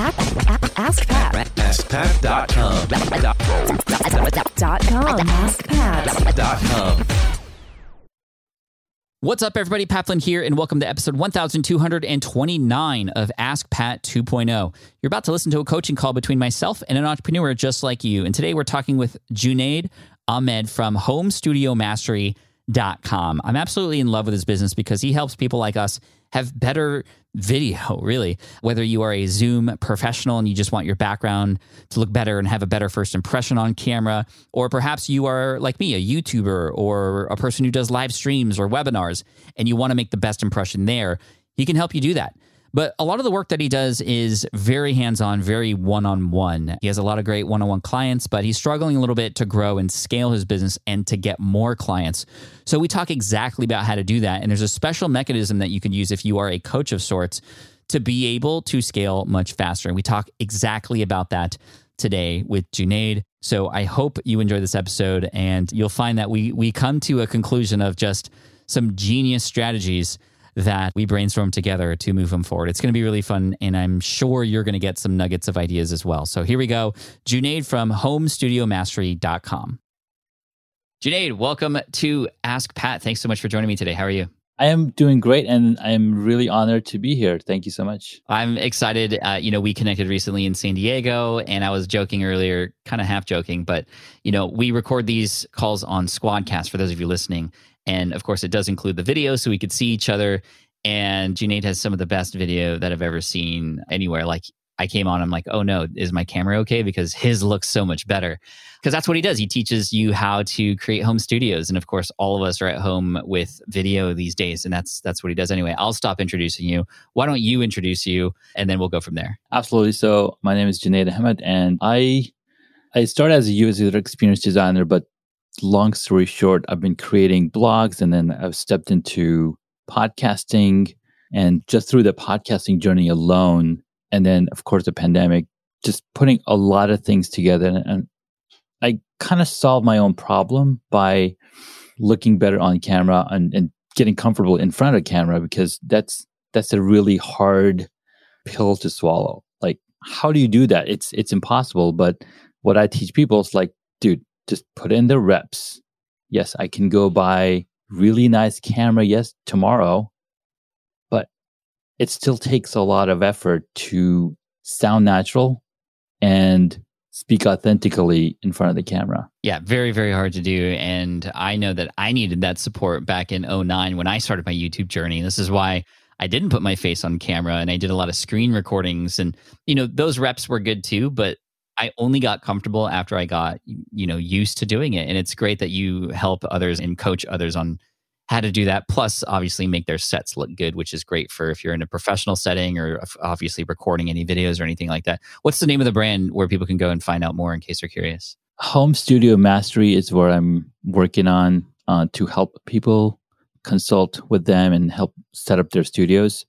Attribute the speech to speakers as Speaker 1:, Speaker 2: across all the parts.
Speaker 1: Ask Pat.
Speaker 2: AskPat.com.
Speaker 1: Dot. Ask Pat.
Speaker 2: Dot com.
Speaker 3: What's up, everybody? Pat Flynn here, and welcome to episode 1229 of Ask Pat 2.0. You're about to listen to a coaching call between myself and an entrepreneur just like you. And today we're talking with Junaid Ahmed from HomeStudioMastery.com. I'm absolutely in love with his business because he helps people like us have better video, really. Whether you are a Zoom professional and you just want your background to look better and have a better first impression on camera, or perhaps you are like me, a YouTuber or a person who does live streams or webinars and you want to make the best impression there, he can help you do that. But a lot of the work that he does is very hands on, very one on one. He has a lot of great one on one clients, but he's struggling a little bit to grow and scale his business and to get more clients. So we talk exactly about how to do that. And there's a special mechanism that you can use if you are a coach of sorts to be able to scale much faster. And we talk exactly about that today with Junaid. So I hope you enjoy this episode and you'll find that we we come to a conclusion of just some genius strategies that we brainstorm together to move them forward. It's going to be really fun, and I'm sure you're going to get some nuggets of ideas as well. So here we go. Junaid from homestudiomastery.com. Junaid, welcome to Ask Pat. Thanks so much for joining me today. How are you?
Speaker 4: I am doing great and I am really honored to be here. Thank you so much.
Speaker 3: I'm excited. Uh, you know, we connected recently in San Diego, and I was joking earlier, kind of half joking, but, you know, we record these calls on Squadcast for those of you listening. And of course, it does include the video so we could see each other. And Junaid has some of the best video that I've ever seen anywhere. Like, I came on, I'm like, oh no, is my camera okay? Because his looks so much better. Because that's what he does. He teaches you how to create home studios. And of course, all of us are at home with video these days. And that's that's what he does anyway. I'll stop introducing you. Why don't you introduce you and then we'll go from there.
Speaker 4: Absolutely. So my name is Junaid Ahmed and I I started as a user experience designer, but long story short, I've been creating blogs and then I've stepped into podcasting and just through the podcasting journey alone. And then of course the pandemic just putting a lot of things together and i kind of solved my own problem by looking better on camera and, and getting comfortable in front of camera because that's that's a really hard pill to swallow. Like how do you do that? It's it's impossible but what i teach people is like dude just put in the reps yes i can go buy really nice camera yes tomorrow but it still takes a lot of effort to sound natural and speak authentically in front of the camera.
Speaker 3: Yeah, very, very hard to do. And I know that I needed that support back in 09 when I started my YouTube journey. This is why I didn't put my face on camera and I did a lot of screen recordings. And, you know, those reps were good too, but I only got comfortable after I got, you know, used to doing it. And it's great that you help others and coach others on how to do that. Plus, obviously, make their sets look good, which is great for if you're in a professional setting or obviously recording any videos or anything like that. What's the name of the brand where people can go and find out more in case they're curious?
Speaker 4: Home Studio Mastery is where I'm working on uh, to help people consult with them and help set up their studios.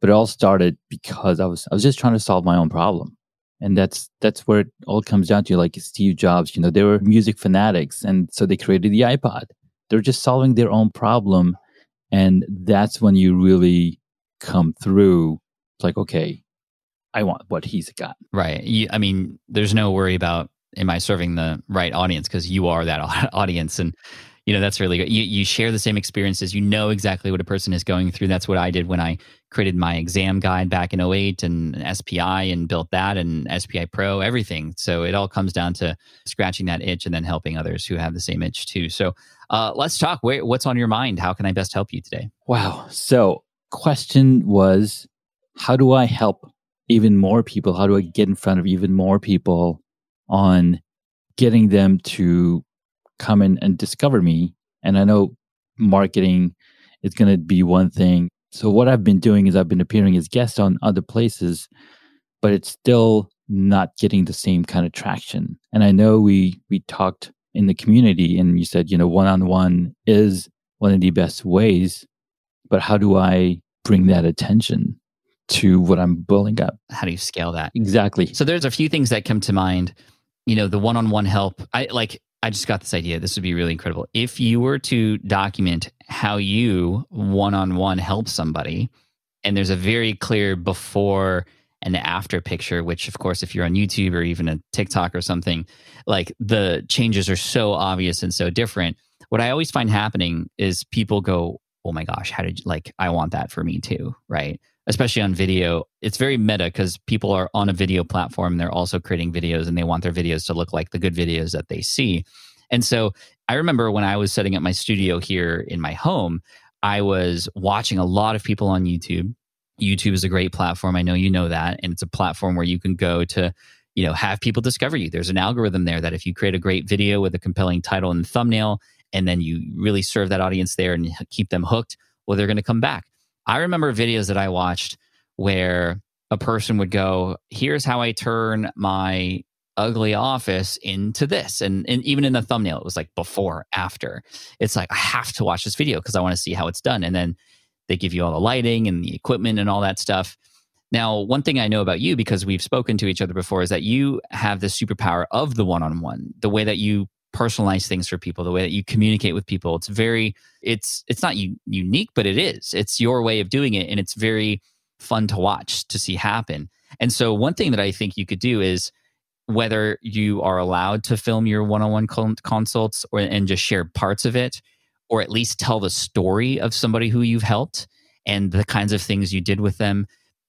Speaker 4: But it all started because I was I was just trying to solve my own problem. And that's that's where it all comes down to. Like Steve Jobs, you know, they were music fanatics, and so they created the iPod. They're just solving their own problem. And that's when you really come through it's like okay i want what he's got.
Speaker 3: Right. You, i mean there's no worry about am i serving the right audience? Because you are that audience. And you know that's really good. You, you share the same experiences. You know exactly what a person is going through. That's what i did when i created my exam guide back in 08 and spi and built that and spi pro everything. So it all comes down to scratching that itch and then helping others who have the same itch too. So uh, let's talk. Where, what's on your mind? How can i best help you today?
Speaker 4: Wow. So question was how do i help even more people? How do i get in front of even more people on getting them to come in and discover me. And I know marketing is going to be one thing. So what I've been doing is I've been appearing as guest on other places, but it's still not getting the same kind of traction. And I know we we talked in the community and you said, you know, one-on-one is one of the best ways, but how do I bring that attention to what I'm building up?
Speaker 3: How do you scale that?
Speaker 4: Exactly.
Speaker 3: So there's a few things that come to mind. You know, the one-on-one help. I like I just got this idea. This would be really incredible. If you were to document how you one on one help somebody, and there's a very clear before and after picture, which of course, if you're on YouTube or even a TikTok or something, like the changes are so obvious and so different. What I always find happening is people go, Oh my gosh, how did you like, I want that for me too, right? Especially on video. It's very meta because people are on a video platform. They're also creating videos and they want their videos to look like the good videos that they see. And so I remember when I was setting up my studio here in my home, I was watching a lot of people on YouTube YouTube is a great platform. I know you know that. And it's a platform where you can go to, you know, have people discover you. There's an algorithm there that if you create a great video with a compelling title and thumbnail, and then you really serve that audience there and keep them hooked, well, they're going to come back. I remember videos that I watched where a person would go, here's how I turn my ugly office into this. And, and even in the thumbnail, it was like before, after. It's like, I have to watch this video because I want to see how it's done. And then they give you all the lighting and the equipment and all that stuff. Now, one thing I know about you because we've spoken to each other before is that you have the superpower of the one on one, the way that you personalize things for people, the way that you communicate with people. It's very, it's, it's not u- unique, but it is. It's your way of doing it. And it's very fun to watch, to see happen. And so, one thing that I think you could do is whether you are allowed to film your one on one consults or, and just share parts of it, or at least tell the story of somebody who you've helped and the kinds of things you did with them.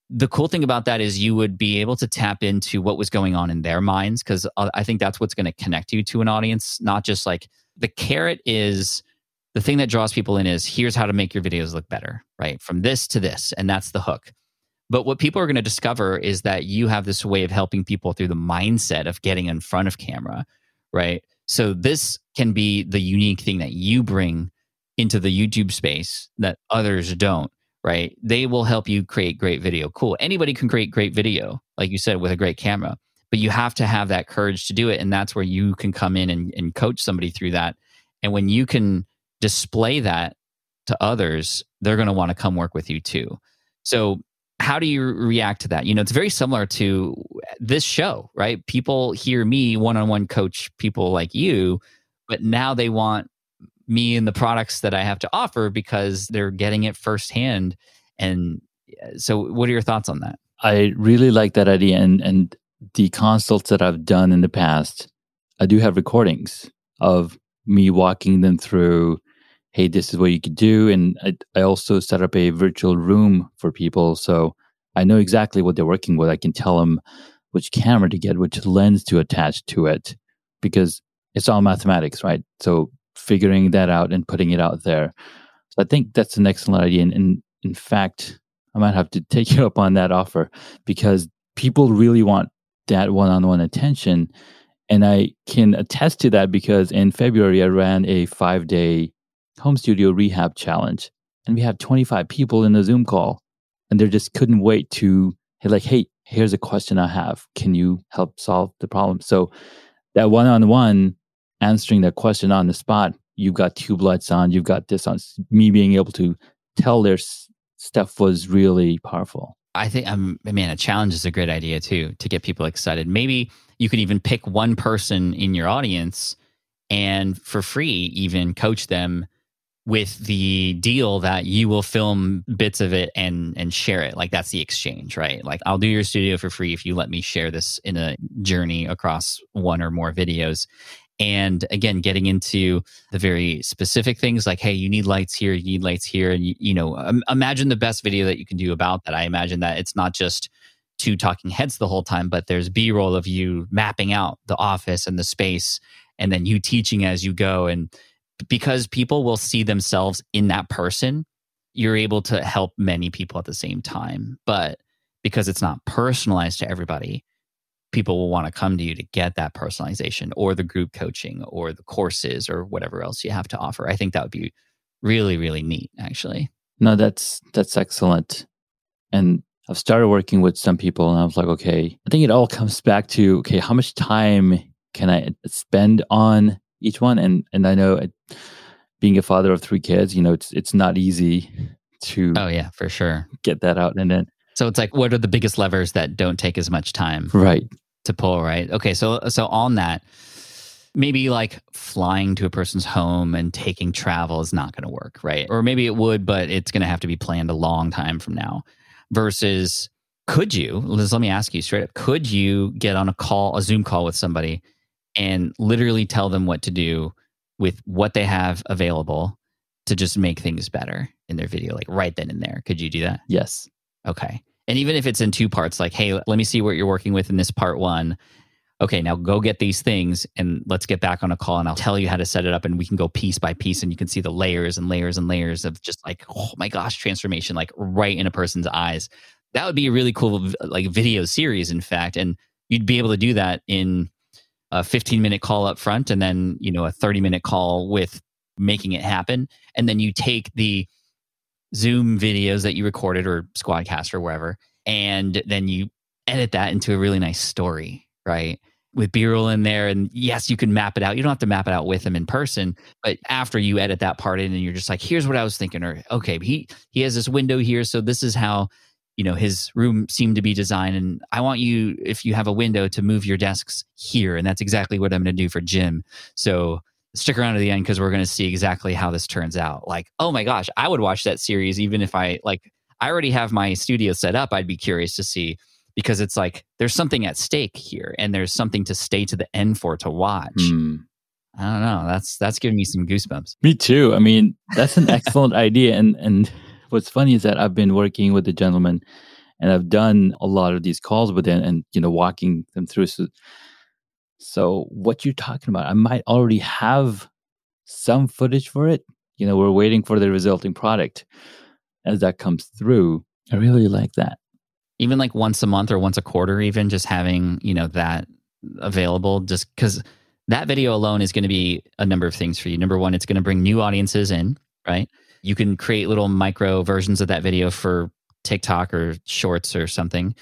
Speaker 3: The cool thing about that is you would be able to tap into what was going on in their minds because uh, I think that's what's going to connect you to an audience, not just like the carrot is the thing that draws people in is here's how to make your videos look better, right? From this to this, and that's the hook. But what people are going to discover is that you have this way of helping people through the mindset of getting in front of camera, right? So this can be the unique thing that you bring into the YouTube space that others don't, right? They will help you create great video. Cool. Anybody can create great video, like you said, with a great camera, but you have to have that courage to do it. And that's where you can come in and, and coach somebody through that. And when you can display that to others, they're going to want to come work with you too. So how do you react to that? You know, it's very similar to this show, right? People hear me one on one coach people like you, but now they want me and the products that I have to offer because they're getting it firsthand. And uh, so, what are your thoughts on that?
Speaker 4: I really like that idea. And, and the consults that I've done in the past, I do have recordings of me walking them through hey, this is what you could do. And I, I also set up a virtual room for people. So I know exactly what they're working with. I can tell them which camera to get, which lens to attach to it, because it's all mathematics, right? So figuring that out and putting it out there. So I think that's an excellent idea. And, and in fact, I might have to take you up on that offer because people really want that one on one attention. And I can attest to that because in February, I ran a five day home studio rehab challenge and we have 25 people in the zoom call and they just couldn't wait to like hey here's a question i have can you help solve the problem so that one-on-one answering that question on the spot you've got tube lights on you've got this on. Me being able to tell their s- stuff was really powerful.
Speaker 3: I think um, i mean a challenge is a great idea too to get people excited. Maybe you could even pick one person in your audience and for free even coach them with the deal that you will film bits of it and and share it. Like that's the exchange right? Like i'll do your studio for free if you let me share this in a journey across one or more videos and again getting into the very specific things like hey you need lights here you need lights here. And you, you know imagine the best video that you can do about that. I imagine that it's not just two talking heads the whole time but there's b-roll of you mapping out the office and the space and then you teaching as you go. And because people will see themselves in that person, you're able to help many people at the same time. But because it's not personalized to everybody, people will want to come to you to get that personalization or the group coaching or the courses or whatever else you have to offer. I think that would be really, really neat, actually.
Speaker 4: No, that's that's excellent. And I've started working with some people and I was like, okay, I think it all comes back to okay, how much time can I spend on each one. And and I know it, being a father of three kids, you know, it's it's not easy to
Speaker 3: oh yeah for sure
Speaker 4: get that out and then
Speaker 3: so it's like what are the biggest levers that don't take as much time
Speaker 4: right
Speaker 3: to pull right okay so so on that maybe like flying to a person's home and taking travel is not going to work right or maybe it would but it's going to have to be planned a long time from now versus could you, Liz, let me ask you straight up, could you get on a call, a Zoom call with somebody and literally tell them what to do with what they have available to just make things better in their video, like right then and there? Could you do that?
Speaker 4: Yes.
Speaker 3: Okay. And even if it's in two parts, like, hey, let me see what you're working with in this part one. Okay, now go get these things and let's get back on a call and I'll tell you how to set it up and we can go piece by piece and you can see the layers and layers and layers of just like, oh my gosh, transformation, like right in a person's eyes. That would be a really cool, like, video series, in fact. And you'd be able to do that in a 15 minute call up front and then, you know, a 30 minute call with making it happen. And then you take the Zoom videos that you recorded or Squadcast or wherever, and then you edit that into a really nice story, right? With B roll in there. And yes, you can map it out. You don't have to map it out with him in person, but after you edit that part in and you're just like, here's what I was thinking, or okay, he he has this window here. So this is how you know his room seemed to be designed and i want you if you have a window to move your desks here and that's exactly what i'm going to do for jim so stick around to the end because we're going to see exactly how this turns out like oh my gosh i would watch that series even if i like i already have my studio set up i'd be curious to see because it's like there's something at stake here and there's something to stay to the end for to watch
Speaker 4: Hmm.
Speaker 3: i don't know that's that's giving me some goosebumps
Speaker 4: Me too. I mean, that's an excellent idea. And and what's funny is that I've been working with the gentleman and I've done a lot of these calls with him and you know walking them through. So, so what you're talking about, I might already have some footage for it. You know, we're waiting for the resulting product as that comes through. I really like that.
Speaker 3: even like once a month or once a quarter even just having you know that available just because that video alone is going to be a number of things for you number one it's going to bring new audiences in right you can create little micro versions of that video for tiktok or shorts or something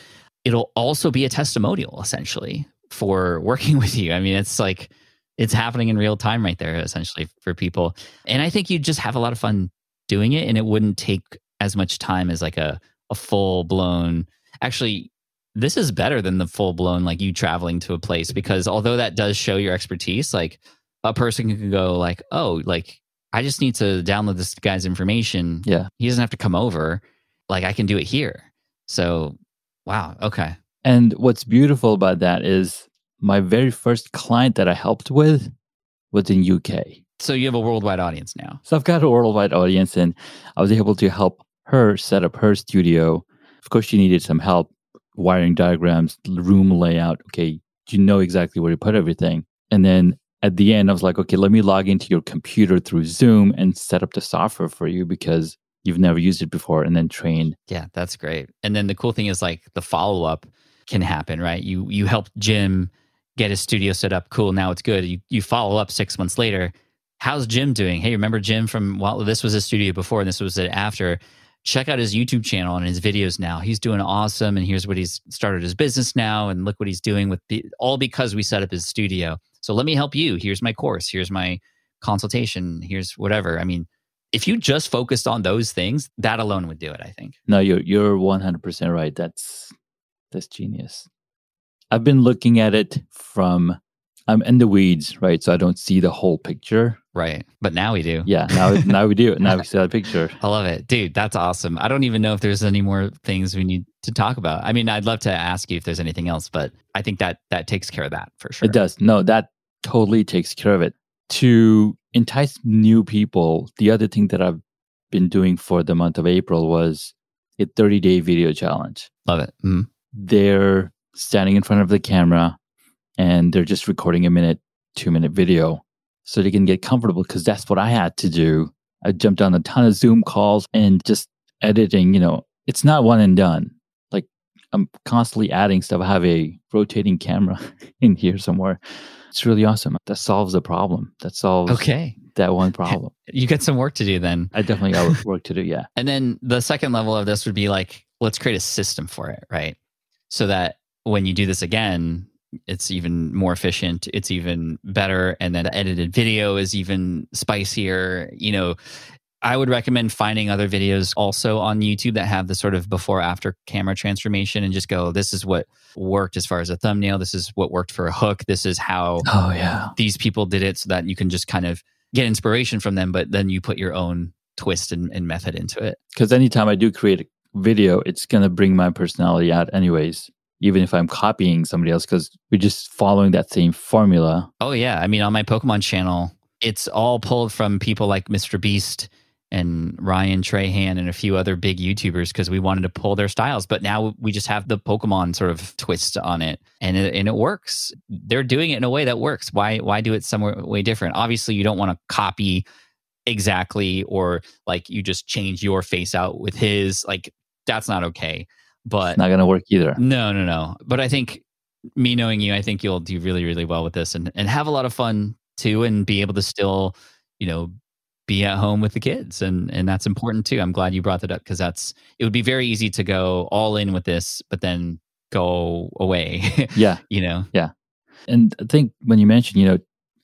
Speaker 3: it'll also be a testimonial essentially for working with you. I mean it's like it's happening in real time right there essentially for people. And i think you'd just have a lot of fun doing it and it wouldn't take as much time as like a, a full blown actually this is better than the full blown like you traveling to a place because although that does show your expertise like a person can go like oh like i just need to download this guy's information.
Speaker 4: Yeah.
Speaker 3: he doesn't have to come over. Like i can do it here. So wow okay
Speaker 4: And what's beautiful about that is my very first client that I helped with was in UK.
Speaker 3: so you have a worldwide audience now
Speaker 4: So I've got a worldwide audience, and I was able to help her set up her studio. Of course, she needed some help wiring diagrams, room layout. Okay, you know exactly where to put everything. And then at the end, I was like, okay, let me log into your computer through Zoom and set up the software for you because you've never used it before, and then train.
Speaker 3: Yeah, that's great. And then the cool thing is like the follow up can happen, right? You you help Jim get his studio set up. Cool, now it's good. You you follow up six months later. How's Jim doing? Hey, remember Jim from well, this was his studio before and this was it after. Check out his YouTube channel and his videos now. He's doing awesome, and here's what he's started his business now, and look what he's doing with the, all because we set up his studio. So let me help you. Here's my course. Here's my consultation. Here's whatever. I mean, if you just focused on those things, that alone would do it. I think.
Speaker 4: No, you're you're one hundred percent right. That's that's genius. I've been looking at it from I'm in the weeds, right? So I don't see the whole picture.
Speaker 3: Right. But now we do.
Speaker 4: Yeah, now now we do. Now we see that picture.
Speaker 3: I love it. Dude, that's awesome. I don't even know if there's any more things we need to talk about. I mean, I'd love to ask you if there's anything else, but I think that that takes care of that for sure.
Speaker 4: It does. No, that totally takes care of it. To entice new people, the other thing that I've been doing for the month of April was a 30 day video challenge.
Speaker 3: Love it. Mhm.
Speaker 4: They're standing in front of the camera and they're just recording a minute, two minute video so they can get comfortable because that's what I had to do. I jumped on a ton of Zoom calls and just editing, you know, it's not one and done. Like I'm constantly adding stuff. I have a rotating camera in here somewhere. It's really awesome. That solves the problem. That solves
Speaker 3: Okay.
Speaker 4: that one problem.
Speaker 3: You got some work to do then.
Speaker 4: I definitely got work to do. Yeah.
Speaker 3: And then the second level of this would be like, let's create a system for it, right? So that when you do this again, it's even more efficient, it's even better, and then the edited video is even spicier. You know, I would recommend finding other videos also on YouTube that have the sort of before after camera transformation and just go, this is what worked as far as a thumbnail, this is what worked for a hook, this is how
Speaker 4: Oh yeah.
Speaker 3: these people did it so that you can just kind of get inspiration from them, but then you put your own twist and, and method into it.
Speaker 4: Because anytime I do create video, it's going to bring my personality out anyways, even if I'm copying somebody else, because we're just following that same formula.
Speaker 3: Oh yeah, I mean on my Pokemon channel, it's all pulled from people like Mr. Beast and Ryan Trahan and a few other big YouTubers because we wanted to pull their styles. But now we just have the Pokemon sort of twist on it, and it, and it works. They're doing it in a way that works. Why why do it somewhere way different? Obviously, you don't want to copy exactly or like you just change your face out with his. Like that's not okay. But
Speaker 4: It's not going to work either.
Speaker 3: no, no, no. But I think me knowing you, I think you'll do really, really well with this and, and have a lot of fun too and be able to still, you know, be at home with the kids. And and that's important too. I'm glad you brought that up because that's it would be very easy to go all in with this, but then go away.
Speaker 4: Yeah.
Speaker 3: you know? Yeah.
Speaker 4: And I think when you mentioned, you know,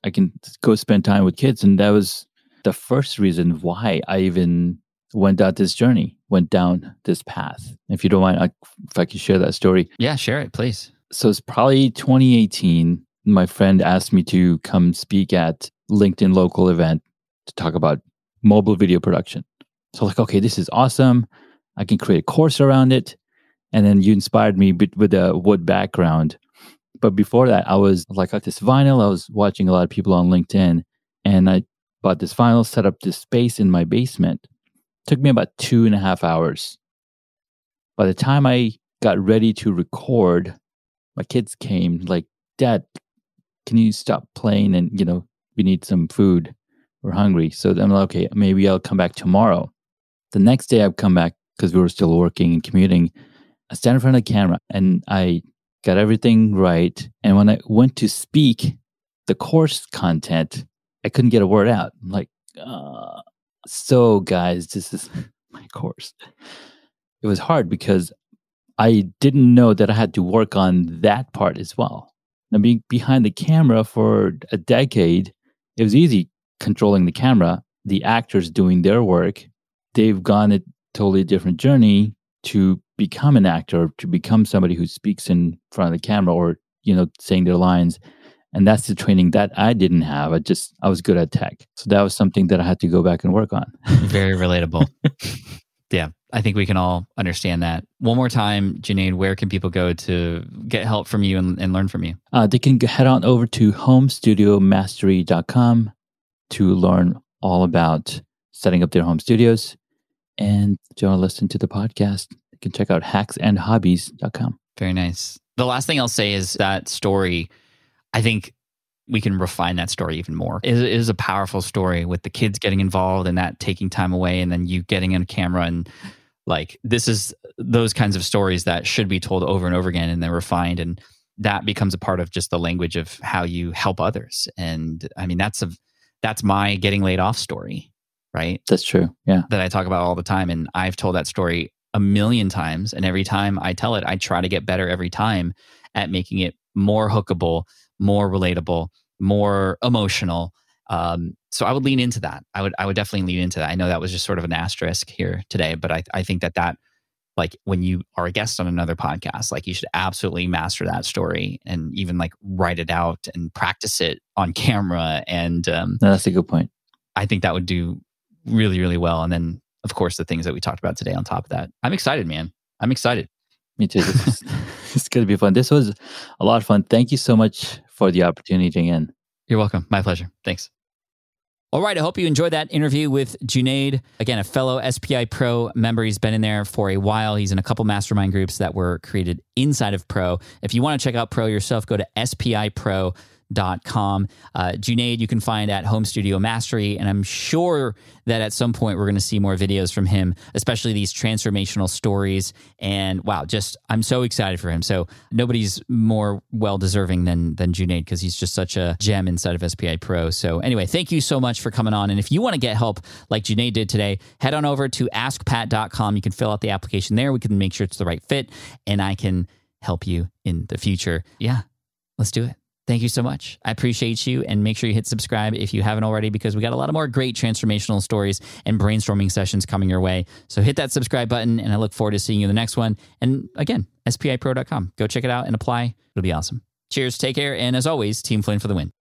Speaker 4: I can go spend time with kids, and that was the first reason why I even went down this journey, went down this path. If you don't mind, I, if I could share that story.
Speaker 3: Yeah, share it, please.
Speaker 4: So it's probably 2018. My friend asked me to come speak at LinkedIn local event to talk about mobile video production. So like, okay, this is awesome. I can create a course around it. And then you inspired me with a wood background. But before that, I was like, got this vinyl. I was watching a lot of people on LinkedIn, and I bought this vinyl, set up this space in my basement. Took me about two and a half hours. By the time I got ready to record, my kids came like, Dad, can you stop playing? And, you know, we need some food. We're hungry. So I'm like, okay, maybe I'll come back tomorrow. The next day I've come back because we were still working and commuting. I stand in front of the camera and I got everything right. And when I went to speak the course content, I couldn't get a word out. I'm like, uh, so guys, this is my course. It was hard because I didn't know that I had to work on that part as well. Now, being behind the camera for a decade, it was easy controlling the camera. The actors doing their work, they've gone a totally different journey to become an actor, to become somebody who speaks in front of the camera or, you know, saying their lines. And that's the training that I didn't have. I just, I was good at tech. So that was something that I had to go back and work on.
Speaker 3: Very relatable. yeah, I think we can all understand that. One more time, Junaid, where can people go to get help from you and, and learn from you?
Speaker 4: Uh, they can head on over to homestudiomastery.com to learn all about setting up their home studios. And if you want to listen to the podcast, you can check out hacksandhobbies.com.
Speaker 3: Very nice. The last thing I'll say is that story, I think we can refine that story even more. It is a powerful story with the kids getting involved and that taking time away and then you getting on camera and like this is those kinds of stories that should be told over and over again and they're refined and that becomes a part of just the language of how you help others. And I mean that's a that's my getting laid off story, right?
Speaker 4: That's true. Yeah.
Speaker 3: that I talk about all the time. And I've told that story a million times. And every time I tell it, I try to get better every time at making it more hookable, more relatable, more emotional. Um, so I would lean into that. I would I would definitely lean into that. I know that was just sort of an asterisk here today, but I, I think that that like when you are a guest on another podcast, like you should absolutely master that story and even like write it out and practice it on camera. And um,
Speaker 4: No, that's a good point.
Speaker 3: I think that would do really, really well. And then, of course, the things that we talked about today on top of that. I'm excited, man. I'm excited.
Speaker 4: Me too. This is, it's going to be fun. This was a lot of fun. Thank you so much for the opportunity again.
Speaker 3: You're welcome. My pleasure. Thanks. All right. I hope you enjoyed that interview with Junaid. Again, a fellow SPI Pro member. He's been in there for a while. He's in a couple mastermind groups that were created inside of Pro. If you want to check out Pro yourself, go to spipro.com. Uh, Junaid, you can find at Home Studio Mastery. And I'm sure that at some point we're going to see more videos from him, especially these transformational stories. And wow, just I'm so excited for him. So nobody's more well deserving than than Junaid because he's just such a gem inside of SPI Pro. So anyway, thank you so much for coming on. And if you want to get help like Junaid did today, head on over to askpat.com. You can fill out the application there. We can make sure it's the right fit, and I can help you in the future. Yeah, let's do it. Thank you so much. I appreciate you. And make sure you hit subscribe if you haven't already, because we got a lot of more great transformational stories and brainstorming sessions coming your way. So hit that subscribe button, and I look forward to seeing you in the next one. And again, spipro.com. Go check it out and apply. It'll be awesome. Cheers. Take care. And as always, Team Flynn for the win.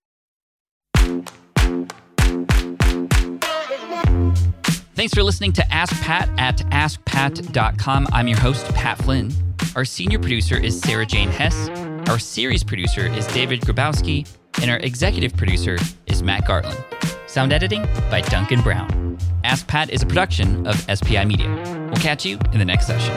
Speaker 3: Thanks for listening to Ask Pat at askpat.com. I'm your host, Pat Flynn. Our senior producer is Sarah Jane Hess. Our series producer is David Grabowski. And our executive producer is Matt Gartland. Sound editing by Duncan Brown. Ask Pat is a production of SPI Media. We'll catch you in the next session.